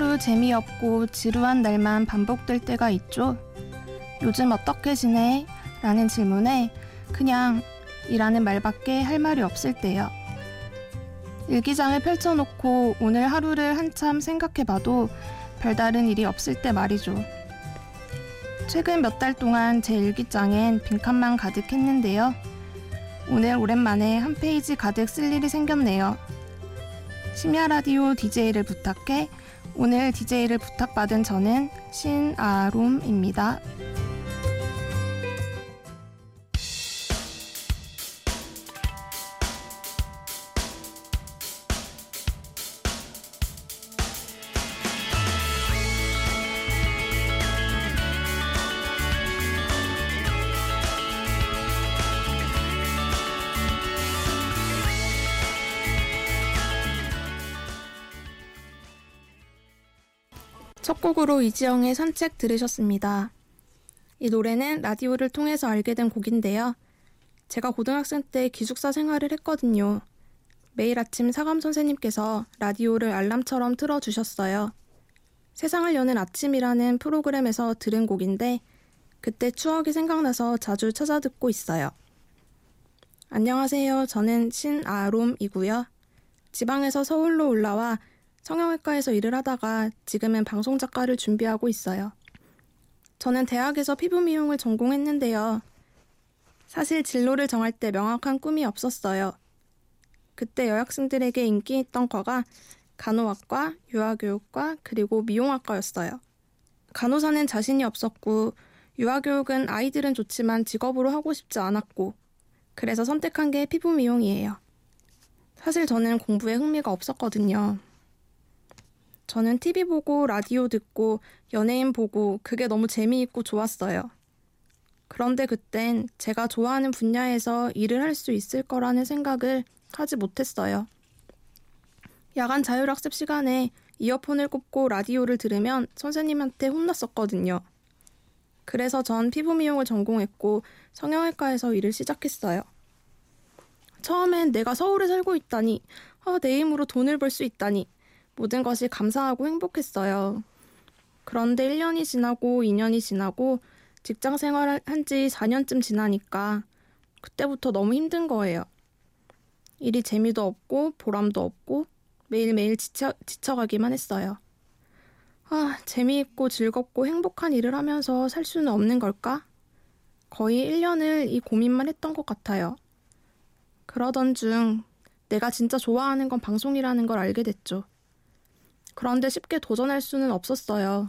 하루하루 재미없고 지루한 날만 반복될 때가 있죠. 요즘 어떻게 지내? 라는 질문에 그냥 이라는 말밖에 할 말이 없을 때요. 일기장을 펼쳐놓고 오늘 하루를 한참 생각해봐도 별다른 일이 없을 때 말이죠. 최근 몇 달 동안 제 일기장엔 빈칸만 가득했는데요. 오늘 오랜만에 한 페이지 가득 쓸 일이 생겼네요. 심야 라디오 DJ를 부탁해 오늘 DJ를 부탁받은 저는 신아롬입니다. 첫 곡으로 이지영의 산책 들으셨습니다. 이 노래는 라디오를 통해서 알게 된 곡인데요. 제가 고등학생 때 기숙사 생활을 했거든요. 매일 아침 사감 선생님께서 라디오를 알람처럼 틀어주셨어요. 세상을 여는 아침이라는 프로그램에서 들은 곡인데 그때 추억이 생각나서 자주 찾아 듣고 있어요. 안녕하세요. 저는 신아롬이고요. 지방에서 서울로 올라와 성형외과에서 일을 하다가 지금은 방송 작가를 준비하고 있어요. 저는 대학에서 피부 미용을 전공했는데요. 사실 진로를 정할 때 명확한 꿈이 없었어요. 그때 여학생들에게 인기 있던 과가 간호학과, 유아교육과, 그리고 미용학과였어요. 간호사는 자신이 없었고, 유아교육은 아이들은 좋지만 직업으로 하고 싶지 않았고, 그래서 선택한 게 피부 미용이에요. 사실 저는 공부에 흥미가 없었거든요. 저는 TV 보고 라디오 듣고 연예인 보고 그게 너무 재미있고 좋았어요. 그런데 그땐 제가 좋아하는 분야에서 일을 할 수 있을 거라는 생각을 하지 못했어요. 야간 자율학습 시간에 이어폰을 꽂고 라디오를 들으면 선생님한테 혼났었거든요. 그래서 전 피부 미용을 전공했고 성형외과에서 일을 시작했어요. 처음엔 내가 서울에 살고 있다니, 아, 내 힘으로 돈을 벌 수 있다니, 모든 것이 감사하고 행복했어요. 그런데 1년이 지나고 2년이 지나고 직장 생활을 한지 4년쯤 지나니까 그때부터 너무 힘든 거예요. 일이 재미도 없고 보람도 없고 매일매일 지쳐, 지쳐가기만 했어요. 아, 재미있고 즐겁고 행복한 일을 하면서 살 수는 없는 걸까? 거의 1년을 이 고민만 했던 것 같아요. 그러던 중 내가 진짜 좋아하는 건 방송이라는 걸 알게 됐죠. 그런데 쉽게 도전할 수는 없었어요.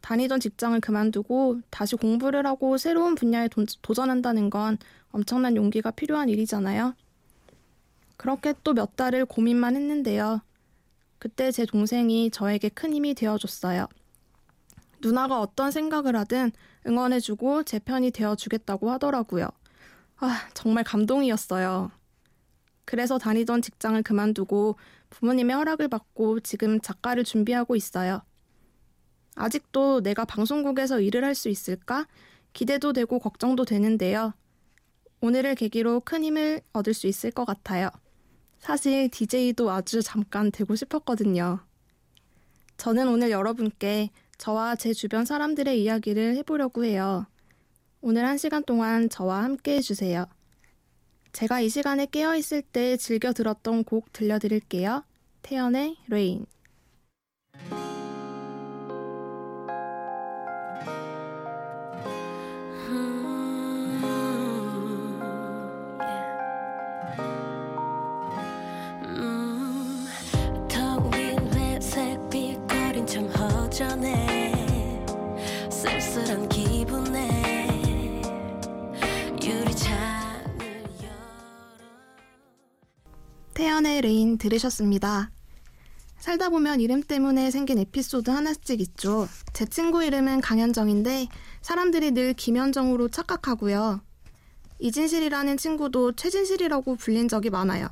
다니던 직장을 그만두고 다시 공부를 하고 새로운 분야에 도, 도전한다는 건 엄청난 용기가 필요한 일이잖아요. 그렇게 또 몇 달을 고민만 했는데요. 그때 제 동생이 저에게 큰 힘이 되어줬어요. 누나가 어떤 생각을 하든 응원해주고 제 편이 되어주겠다고 하더라고요. 아, 정말 감동이었어요. 그래서 다니던 직장을 그만두고 부모님의 허락을 받고 지금 작가를 준비하고 있어요. 아직도 내가 방송국에서 일을 할 수 있을까? 기대도 되고 걱정도 되는데요. 오늘을 계기로 큰 힘을 얻을 수 있을 것 같아요. 사실 DJ도 아주 잠깐 되고 싶었거든요. 저는 오늘 여러분께 저와 제 주변 사람들의 이야기를 해보려고 해요. 오늘 한 시간 동안 저와 함께 해주세요. 제가 이 시간에 깨어있을 때 즐겨 들었던 곡 들려드릴게요. 태연의 Rain. 의 Rain 들으셨습니다. 살다 보면 이름 때문에 생긴 에피소드 하나씩 있죠. 제 친구 이름은 강현정인데 사람들이 늘 김현정으로 착각하고요. 이진실이라는 친구도 최진실이라고 불린 적이 많아요.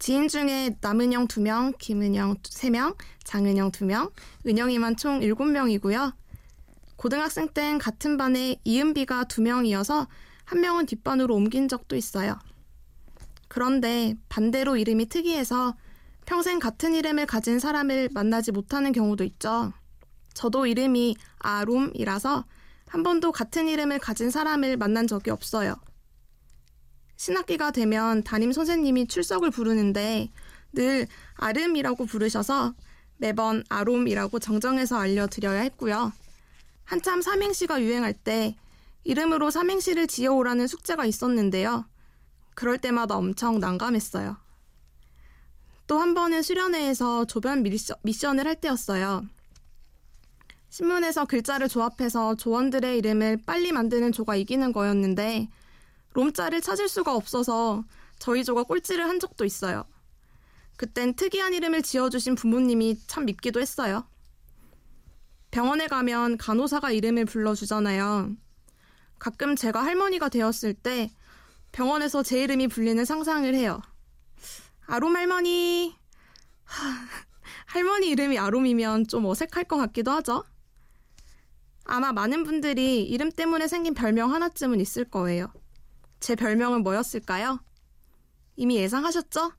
지인 중에 남은영 2명, 김은영 3명, 장은영 2명, 은영이만 총 7명이고요. 고등학생 땐 같은 반에 이은비가 2명이어서 한 명은 뒷반으로 옮긴 적도 있어요. 그런데 반대로 이름이 특이해서 평생 같은 이름을 가진 사람을 만나지 못하는 경우도 있죠. 저도 이름이 아롬이라서 한 번도 같은 이름을 가진 사람을 만난 적이 없어요. 신학기가 되면 담임 선생님이 출석을 부르는데 늘 아름이라고 부르셔서 매번 아롬이라고 정정해서 알려드려야 했고요. 한참 삼행시가 유행할 때 이름으로 삼행시를 지어오라는 숙제가 있었는데요. 그럴 때마다 엄청 난감했어요. 또 한 번은 수련회에서 조변 미션을 할 때였어요. 신문에서 글자를 조합해서 조원들의 이름을 빨리 만드는 조가 이기는 거였는데 롬자를 찾을 수가 없어서 저희 조가 꼴찌를 한 적도 있어요. 그땐 특이한 이름을 지어주신 부모님이 참 밉기도 했어요. 병원에 가면 간호사가 이름을 불러주잖아요. 가끔 제가 할머니가 되었을 때 병원에서 제 이름이 불리는 상상을 해요. 아롬 할머니. 하, 할머니 이름이 아롬이면 좀 어색할 것 같기도 하죠. 아마 많은 분들이 이름 때문에 생긴 별명 하나쯤은 있을 거예요. 제 별명은 뭐였을까요? 이미 예상하셨죠?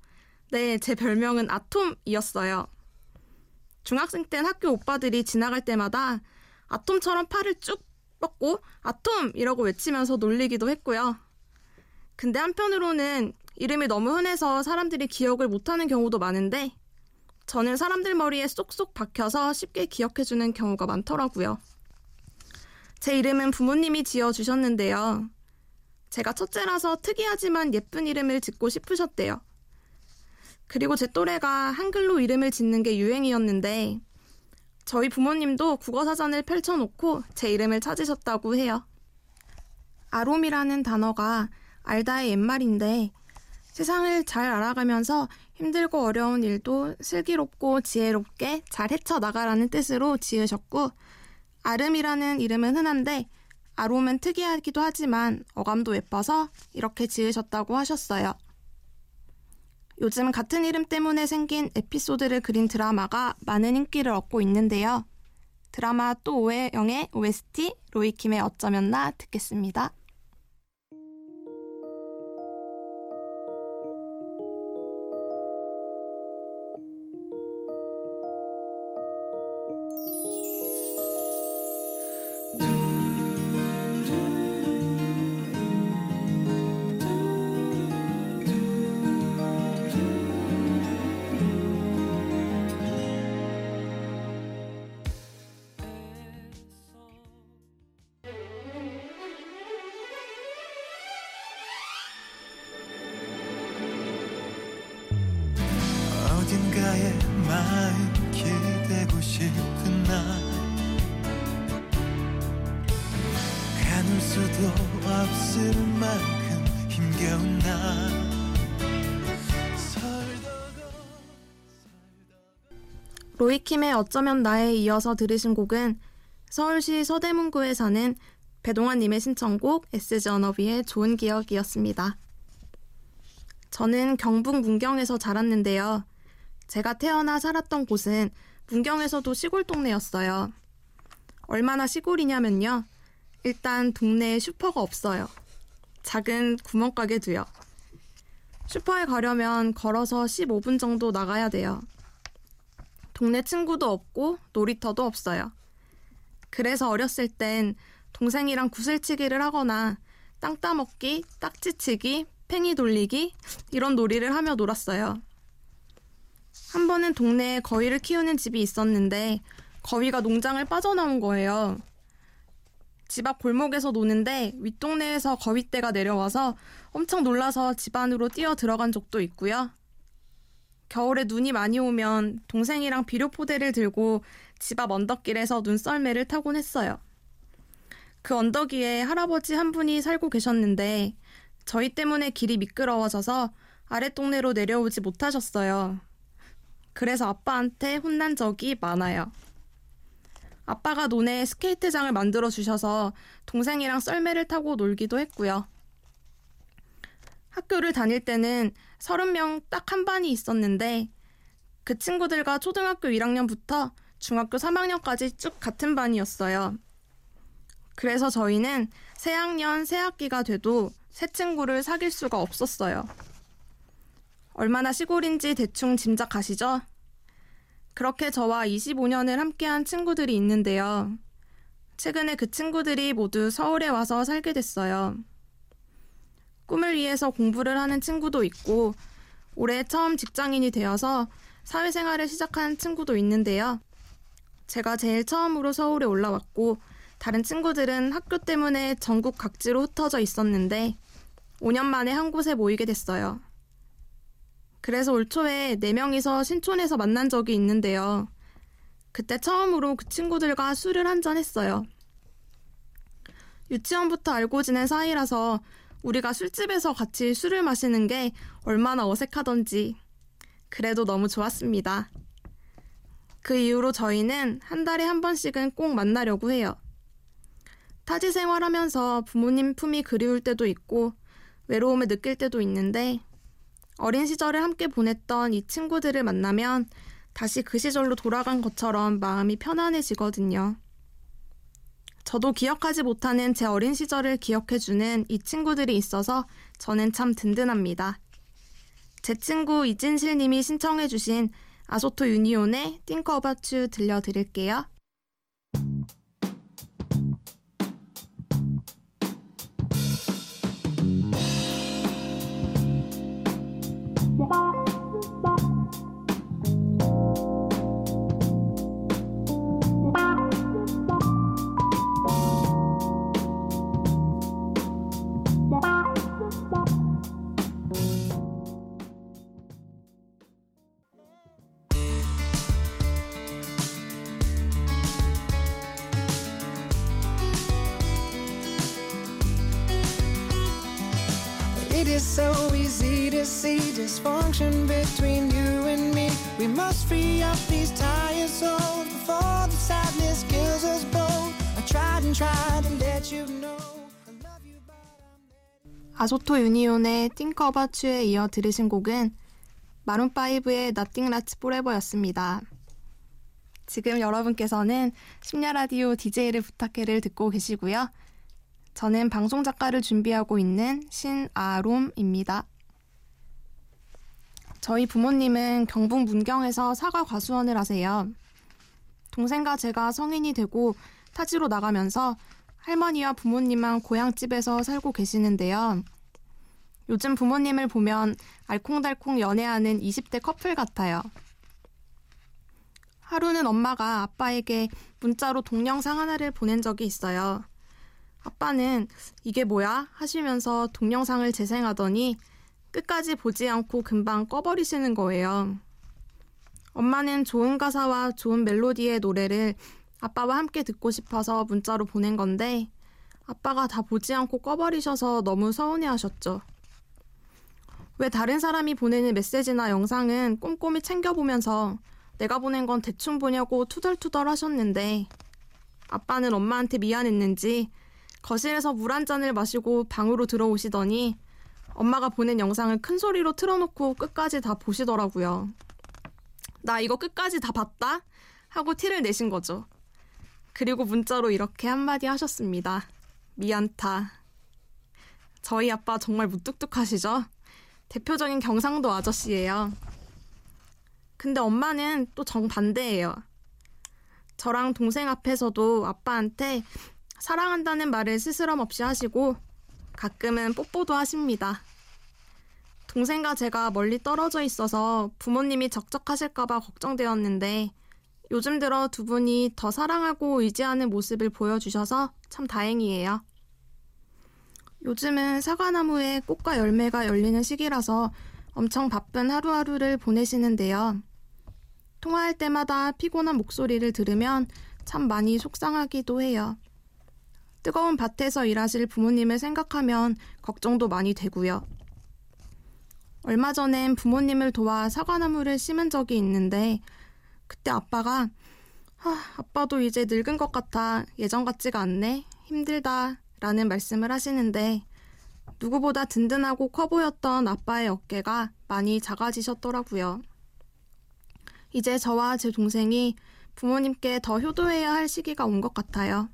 네, 제 별명은 아톰이었어요. 중학생 땐 학교 오빠들이 지나갈 때마다 아톰처럼 팔을 쭉 뻗고 아톰 이라고 외치면서 놀리기도 했고요. 근데 한편으로는 이름이 너무 흔해서 사람들이 기억을 못하는 경우도 많은데 저는 사람들 머리에 쏙쏙 박혀서 쉽게 기억해주는 경우가 많더라고요. 제 이름은 부모님이 지어주셨는데요. 제가 첫째라서 특이하지만 예쁜 이름을 짓고 싶으셨대요. 그리고 제 또래가 한글로 이름을 짓는 게 유행이었는데 저희 부모님도 국어 사전을 펼쳐놓고 제 이름을 찾으셨다고 해요. 아롬이라는 단어가 알다의 옛말인데 세상을 잘 알아가면서 힘들고 어려운 일도 슬기롭고 지혜롭게 잘 헤쳐나가라는 뜻으로 지으셨고 아름이라는 이름은 흔한데 아롬은 특이하기도 하지만 어감도 예뻐서 이렇게 지으셨다고 하셨어요. 요즘 같은 이름 때문에 생긴 에피소드를 그린 드라마가 많은 인기를 얻고 있는데요. 드라마 또 오해 영의 OST 로이킴의 어쩌면 나 듣겠습니다. 로이킴의 어쩌면 나에 이어서 들으신 곡은 서울시 서대문구에 사는 배동환님의 신청곡 SG워너비의 좋은 기억이었습니다. 저는 경북 문경에서 자랐는데요. 제가 태어나 살았던 곳은 문경에서도 시골 동네였어요. 얼마나 시골이냐면요. 일단 동네에 슈퍼가 없어요. 작은 구멍가게도요. 슈퍼에 가려면 걸어서 15분 정도 나가야 돼요. 동네 친구도 없고 놀이터도 없어요. 그래서 어렸을 땐 동생이랑 구슬치기를 하거나 땅 따먹기, 딱지치기, 팽이 돌리기 이런 놀이를 하며 놀았어요. 한 번은 동네에 거위를 키우는 집이 있었는데 거위가 농장을 빠져나온 거예요. 집 앞 골목에서 노는데 윗동네에서 거위떼가 내려와서 엄청 놀라서 집 안으로 뛰어 들어간 적도 있고요. 겨울에 눈이 많이 오면 동생이랑 비료포대를 들고 집 앞 언덕길에서 눈썰매를 타곤 했어요. 그 언덕 위에 할아버지 한 분이 살고 계셨는데 저희 때문에 길이 미끄러워져서 아랫동네로 내려오지 못하셨어요. 그래서 아빠한테 혼난 적이 많아요. 아빠가 논에 스케이트장을 만들어 주셔서 동생이랑 썰매를 타고 놀기도 했고요. 학교를 다닐 때는 30명 딱 한 반이 있었는데 그 친구들과 초등학교 1학년부터 중학교 3학년까지 쭉 같은 반이었어요. 그래서 저희는 새학년, 새학기가 돼도 새 친구를 사귈 수가 없었어요. 얼마나 시골인지 대충 짐작하시죠? 그렇게 저와 25년을 함께한 친구들이 있는데요. 최근에 그 친구들이 모두 서울에 와서 살게 됐어요. 꿈을 위해서 공부를 하는 친구도 있고, 올해 처음 직장인이 되어서 사회생활을 시작한 친구도 있는데요. 제가 제일 처음으로 서울에 올라왔고, 다른 친구들은 학교 때문에 전국 각지로 흩어져 있었는데, 5년 만에 한 곳에 모이게 됐어요. 그래서 올 초에 4명이서 신촌에서 만난 적이 있는데요. 그때 처음으로 그 친구들과 술을 한잔 했어요. 유치원부터 알고 지낸 사이라서 우리가 술집에서 같이 술을 마시는 게 얼마나 어색하던지 그래도 너무 좋았습니다. 그 이후로 저희는 한 달에 한 번씩은 꼭 만나려고 해요. 타지 생활하면서 부모님 품이 그리울 때도 있고 외로움을 느낄 때도 있는데 어린 시절을 함께 보냈던 이 친구들을 만나면 다시 그 시절로 돌아간 것처럼 마음이 편안해지거든요. 저도 기억하지 못하는 제 어린 시절을 기억해주는 이 친구들이 있어서 저는 참 든든합니다. 제 친구 이진실 님이 신청해주신 아소토 유니온의 About You 들려드릴게요. So easy to see dysfunction between you and me. We must free up these tired souls before the sadness kills us both. I tried and tried to let you know. I love you, but I'm 아소토 유니온의 Think About You에 이어 들으신 곡은 마룬5의 Nothing Lasts Forever였습니다. 지금 여러분께서는 심야라디오 DJ를 부탁해를 듣고 계시고요. 저는 방송 작가를 준비하고 있는 신아롬입니다. 저희 부모님은 경북 문경에서 사과 과수원을 하세요. 동생과 제가 성인이 되고 타지로 나가면서 할머니와 부모님만 고향집에서 살고 계시는데요. 요즘 부모님을 보면 알콩달콩 연애하는 20대 커플 같아요. 하루는 엄마가 아빠에게 문자로 동영상 하나를 보낸 적이 있어요. 아빠는 이게 뭐야? 하시면서 동영상을 재생하더니 끝까지 보지 않고 금방 꺼버리시는 거예요. 엄마는 좋은 가사와 좋은 멜로디의 노래를 아빠와 함께 듣고 싶어서 문자로 보낸 건데 아빠가 다 보지 않고 꺼버리셔서 너무 서운해 하셨죠. 왜 다른 사람이 보내는 메시지나 영상은 꼼꼼히 챙겨보면서 내가 보낸 건 대충 보냐고 투덜투덜 하셨는데 아빠는 엄마한테 미안했는지 거실에서 물 한 잔을 마시고 방으로 들어오시더니 엄마가 보낸 영상을 큰 소리로 틀어놓고 끝까지 다 보시더라고요. 나 이거 끝까지 다 봤다? 하고 티를 내신 거죠. 그리고 문자로 이렇게 한마디 하셨습니다. 미안타. 저희 아빠 정말 무뚝뚝하시죠? 대표적인 경상도 아저씨예요. 근데 엄마는 또 정반대예요. 저랑 동생 앞에서도 아빠한테 사랑한다는 말을 스스럼 없이 하시고 가끔은 뽀뽀도 하십니다. 동생과 제가 멀리 떨어져 있어서 부모님이 적적하실까봐 걱정되었는데 요즘 들어 두 분이 더 사랑하고 의지하는 모습을 보여주셔서 참 다행이에요. 요즘은 사과나무에 꽃과 열매가 열리는 시기라서 엄청 바쁜 하루하루를 보내시는데요. 통화할 때마다 피곤한 목소리를 들으면 참 많이 속상하기도 해요. 뜨거운 밭에서 일하실 부모님을 생각하면 걱정도 많이 되고요. 얼마 전엔 부모님을 도와 사과나무를 심은 적이 있는데 그때 아빠가 아, 아빠도 이제 늙은 것 같아 예전 같지가 않네 힘들다 라는 말씀을 하시는데 누구보다 든든하고 커 보였던 아빠의 어깨가 많이 작아지셨더라고요. 이제 저와 제 동생이 부모님께 더 효도해야 할 시기가 온 것 같아요.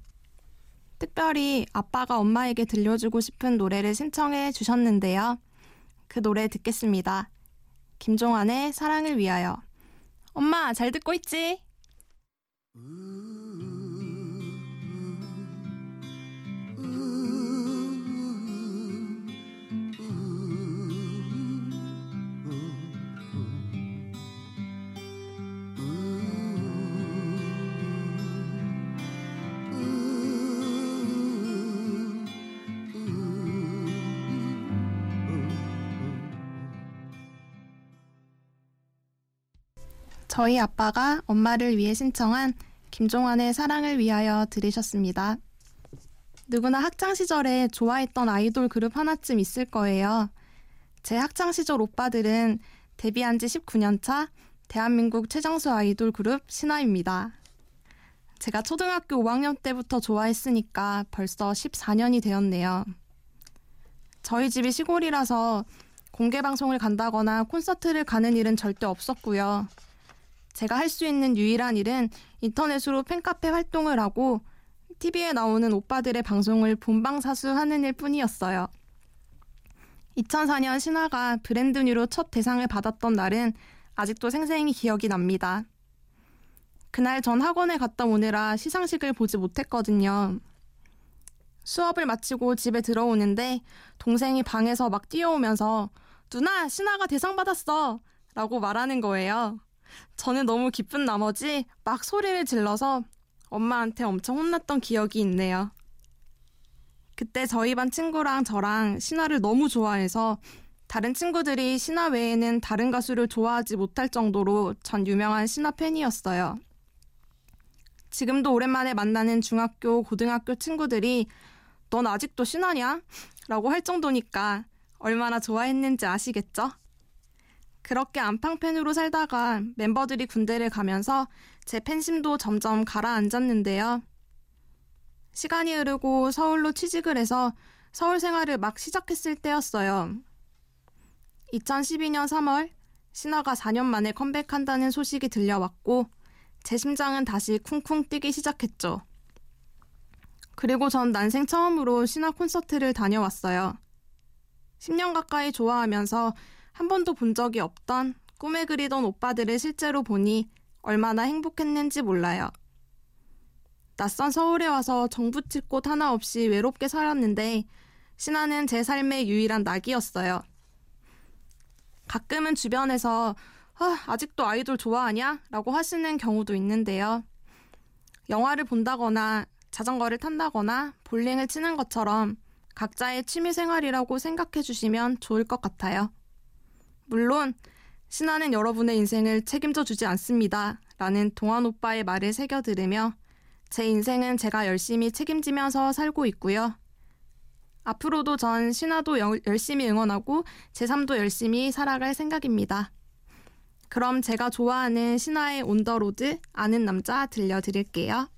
특별히 아빠가 엄마에게 들려주고 싶은 노래를 신청해 주셨는데요. 그 노래 듣겠습니다. 김종환의 사랑을 위하여. 엄마, 잘 듣고 있지? 저희 아빠가 엄마를 위해 신청한 김종환의 사랑을 위하여 들으셨습니다. 누구나 학창 시절에 좋아했던 아이돌 그룹 하나쯤 있을 거예요. 제 학창 시절 오빠들은 데뷔한 지 19년 차 대한민국 최정수 아이돌 그룹 신화입니다. 제가 초등학교 5학년 때부터 좋아했으니까 벌써 14년이 되었네요. 저희 집이 시골이라서 공개 방송을 간다거나 콘서트를 가는 일은 절대 없었고요. 제가 할 수 있는 유일한 일은 인터넷으로 팬카페 활동을 하고 TV에 나오는 오빠들의 방송을 본방사수하는 일 뿐이었어요. 2004년 신화가 브랜드 뉴로 첫 대상을 받았던 날은 아직도 생생히 기억이 납니다. 그날 전 학원에 갔다 오느라 시상식을 보지 못했거든요. 수업을 마치고 집에 들어오는데 동생이 방에서 막 뛰어오면서 누나, 신화가 대상 받았어! 라고 말하는 거예요. 저는 너무 기쁜 나머지 막 소리를 질러서 엄마한테 엄청 혼났던 기억이 있네요. 그때 저희 반 친구랑 저랑 신화를 너무 좋아해서 다른 친구들이 신화 외에는 다른 가수를 좋아하지 못할 정도로 전 유명한 신화 팬이었어요. 지금도 오랜만에 만나는 중학교, 고등학교 친구들이 넌 아직도 신화냐? 라고 할 정도니까 얼마나 좋아했는지 아시겠죠? 그렇게 안팡팬으로 살다가 멤버들이 군대를 가면서 제 팬심도 점점 가라앉았는데요. 시간이 흐르고 서울로 취직을 해서 서울 생활을 막 시작했을 때였어요. 2012년 3월 신화가 4년 만에 컴백한다는 소식이 들려왔고 제 심장은 다시 쿵쿵 뛰기 시작했죠. 그리고 전 난생 처음으로 신화 콘서트를 다녀왔어요. 10년 가까이 좋아하면서 한 번도 본 적이 없던 꿈에 그리던 오빠들을 실제로 보니 얼마나 행복했는지 몰라요. 낯선 서울에 와서 정붙일 곳 하나 없이 외롭게 살았는데 신화는 제 삶의 유일한 낙이었어요. 가끔은 주변에서 아, 아직도 아이돌 좋아하냐? 라고 하시는 경우도 있는데요. 영화를 본다거나 자전거를 탄다거나 볼링을 치는 것처럼 각자의 취미 생활이라고 생각해 주시면 좋을 것 같아요. 물론 신화는 여러분의 인생을 책임져 주지 않습니다. 라는 동안 오빠의 말을 새겨 들으며 제 인생은 제가 열심히 책임지면서 살고 있고요. 앞으로도 전 신화도 여, 열심히 응원하고 제 삶도 열심히 살아갈 생각입니다. 그럼 제가 좋아하는 신화의 온더로드 아는 남자 들려드릴게요.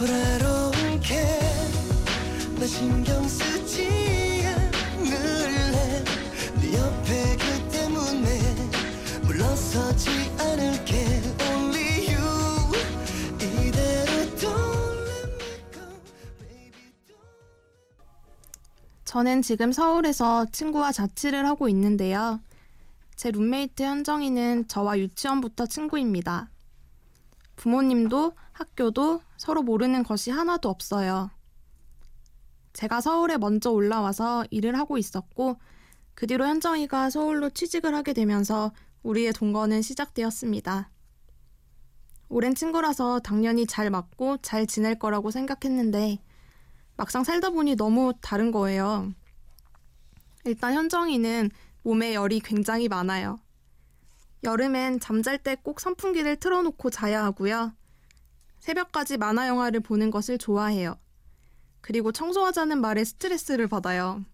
네그 저는 지금 서울에서 친구와 자취를 하고 있는데요. 제 룸메이트 현정이는 저와 유치원부터 친구입니다. 부모님도 학교도 서로 모르는 것이 하나도 없어요. 제가 서울에 먼저 올라와서 일을 하고 있었고 그 뒤로 현정이가 서울로 취직을 하게 되면서 우리의 동거는 시작되었습니다. 오랜 친구라서 당연히 잘 맞고 잘 지낼 거라고 생각했는데 막상 살다 보니 너무 다른 거예요. 일단 현정이는 몸에 열이 굉장히 많아요. 여름엔 잠잘 때 꼭 선풍기를 틀어놓고 자야 하고요. 새벽까지 만화 영화를 보는 것을 좋아해요. 그리고 청소하자는 말에 스트레스를 받아요.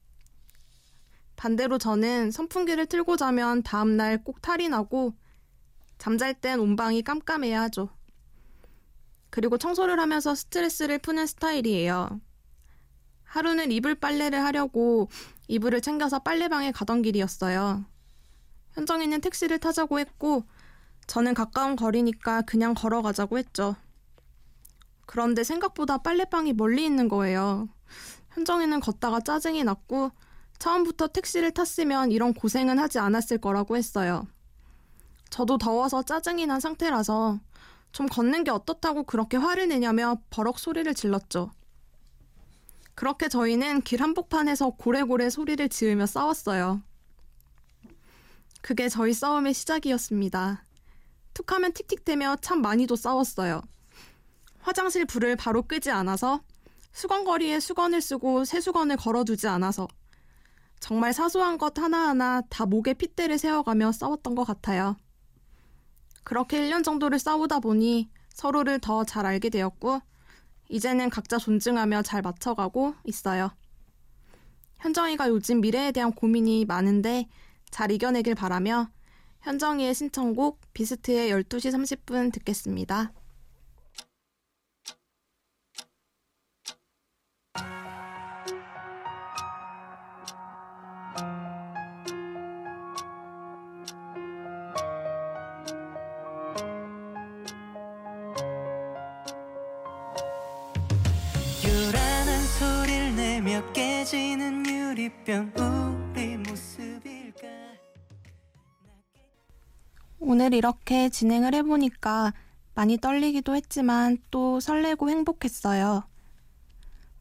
반대로 저는 선풍기를 틀고 자면 다음날 꼭 탈이 나고 잠잘 땐 온방이 깜깜해야 하죠. 그리고 청소를 하면서 스트레스를 푸는 스타일이에요. 하루는 이불 빨래를 하려고 이불을 챙겨서 빨래방에 가던 길이었어요. 현정이는 택시를 타자고 했고 저는 가까운 거리니까 그냥 걸어가자고 했죠. 그런데 생각보다 빨래방이 멀리 있는 거예요. 현정이는 걷다가 짜증이 났고 처음부터 택시를 탔으면 이런 고생은 하지 않았을 거라고 했어요. 저도 더워서 짜증이 난 상태라서 좀 걷는 게 어떻다고 그렇게 화를 내냐며 버럭 소리를 질렀죠. 그렇게 저희는 길 한복판에서 고래고래 소리를 지으며 싸웠어요. 그게 저희 싸움의 시작이었습니다. 툭하면 틱틱대며 참 많이도 싸웠어요. 화장실 불을 바로 끄지 않아서 수건거리에 수건을 쓰고 새수건을 걸어두지 않아서 정말 사소한 것 하나하나 다 목에 핏대를 세워가며 싸웠던 것 같아요. 그렇게 1년 정도를 싸우다 보니 서로를 더 잘 알게 되었고, 이제는 각자 존중하며 잘 맞춰가고 있어요. 현정이가 요즘 미래에 대한 고민이 많은데 잘 이겨내길 바라며 현정이의 신청곡 비스트의 12시 30분 듣겠습니다. 깨지는 유리병 우리 모습일까 오늘 이렇게 진행을 해보니까 많이 떨리기도 했지만 또 설레고 행복했어요.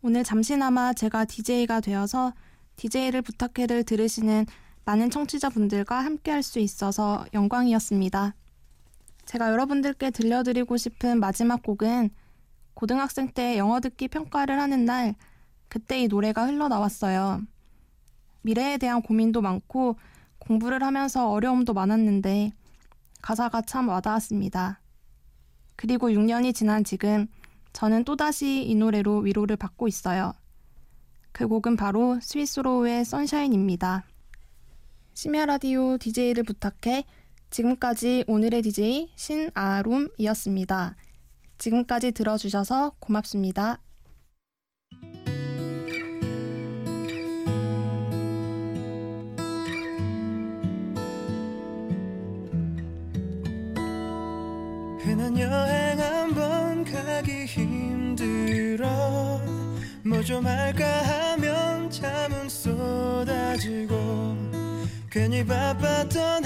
오늘 잠시나마 제가 DJ가 되어서 DJ를 부탁해를 들으시는 많은 청취자분들과 함께 할 수 있어서 영광이었습니다. 제가 여러분들께 들려드리고 싶은 마지막 곡은 고등학생 때 영어 듣기 평가를 하는 날 그때 이 노래가 흘러나왔어요. 미래에 대한 고민도 많고 공부를 하면서 어려움도 많았는데 가사가 참 와닿았습니다. 그리고 6년이 지난 지금 저는 또다시 이 노래로 위로를 받고 있어요. 그 곡은 바로 스위스로우의 선샤인입니다. 심야 라디오 DJ를 부탁해 지금까지 오늘의 DJ 신아롬이었습니다. 지금까지 들어주셔서 고맙습니다. 여행 한번 가기 힘들어. 뭐 좀 할까 하면 잠은 쏟아지고 괜히 바빴던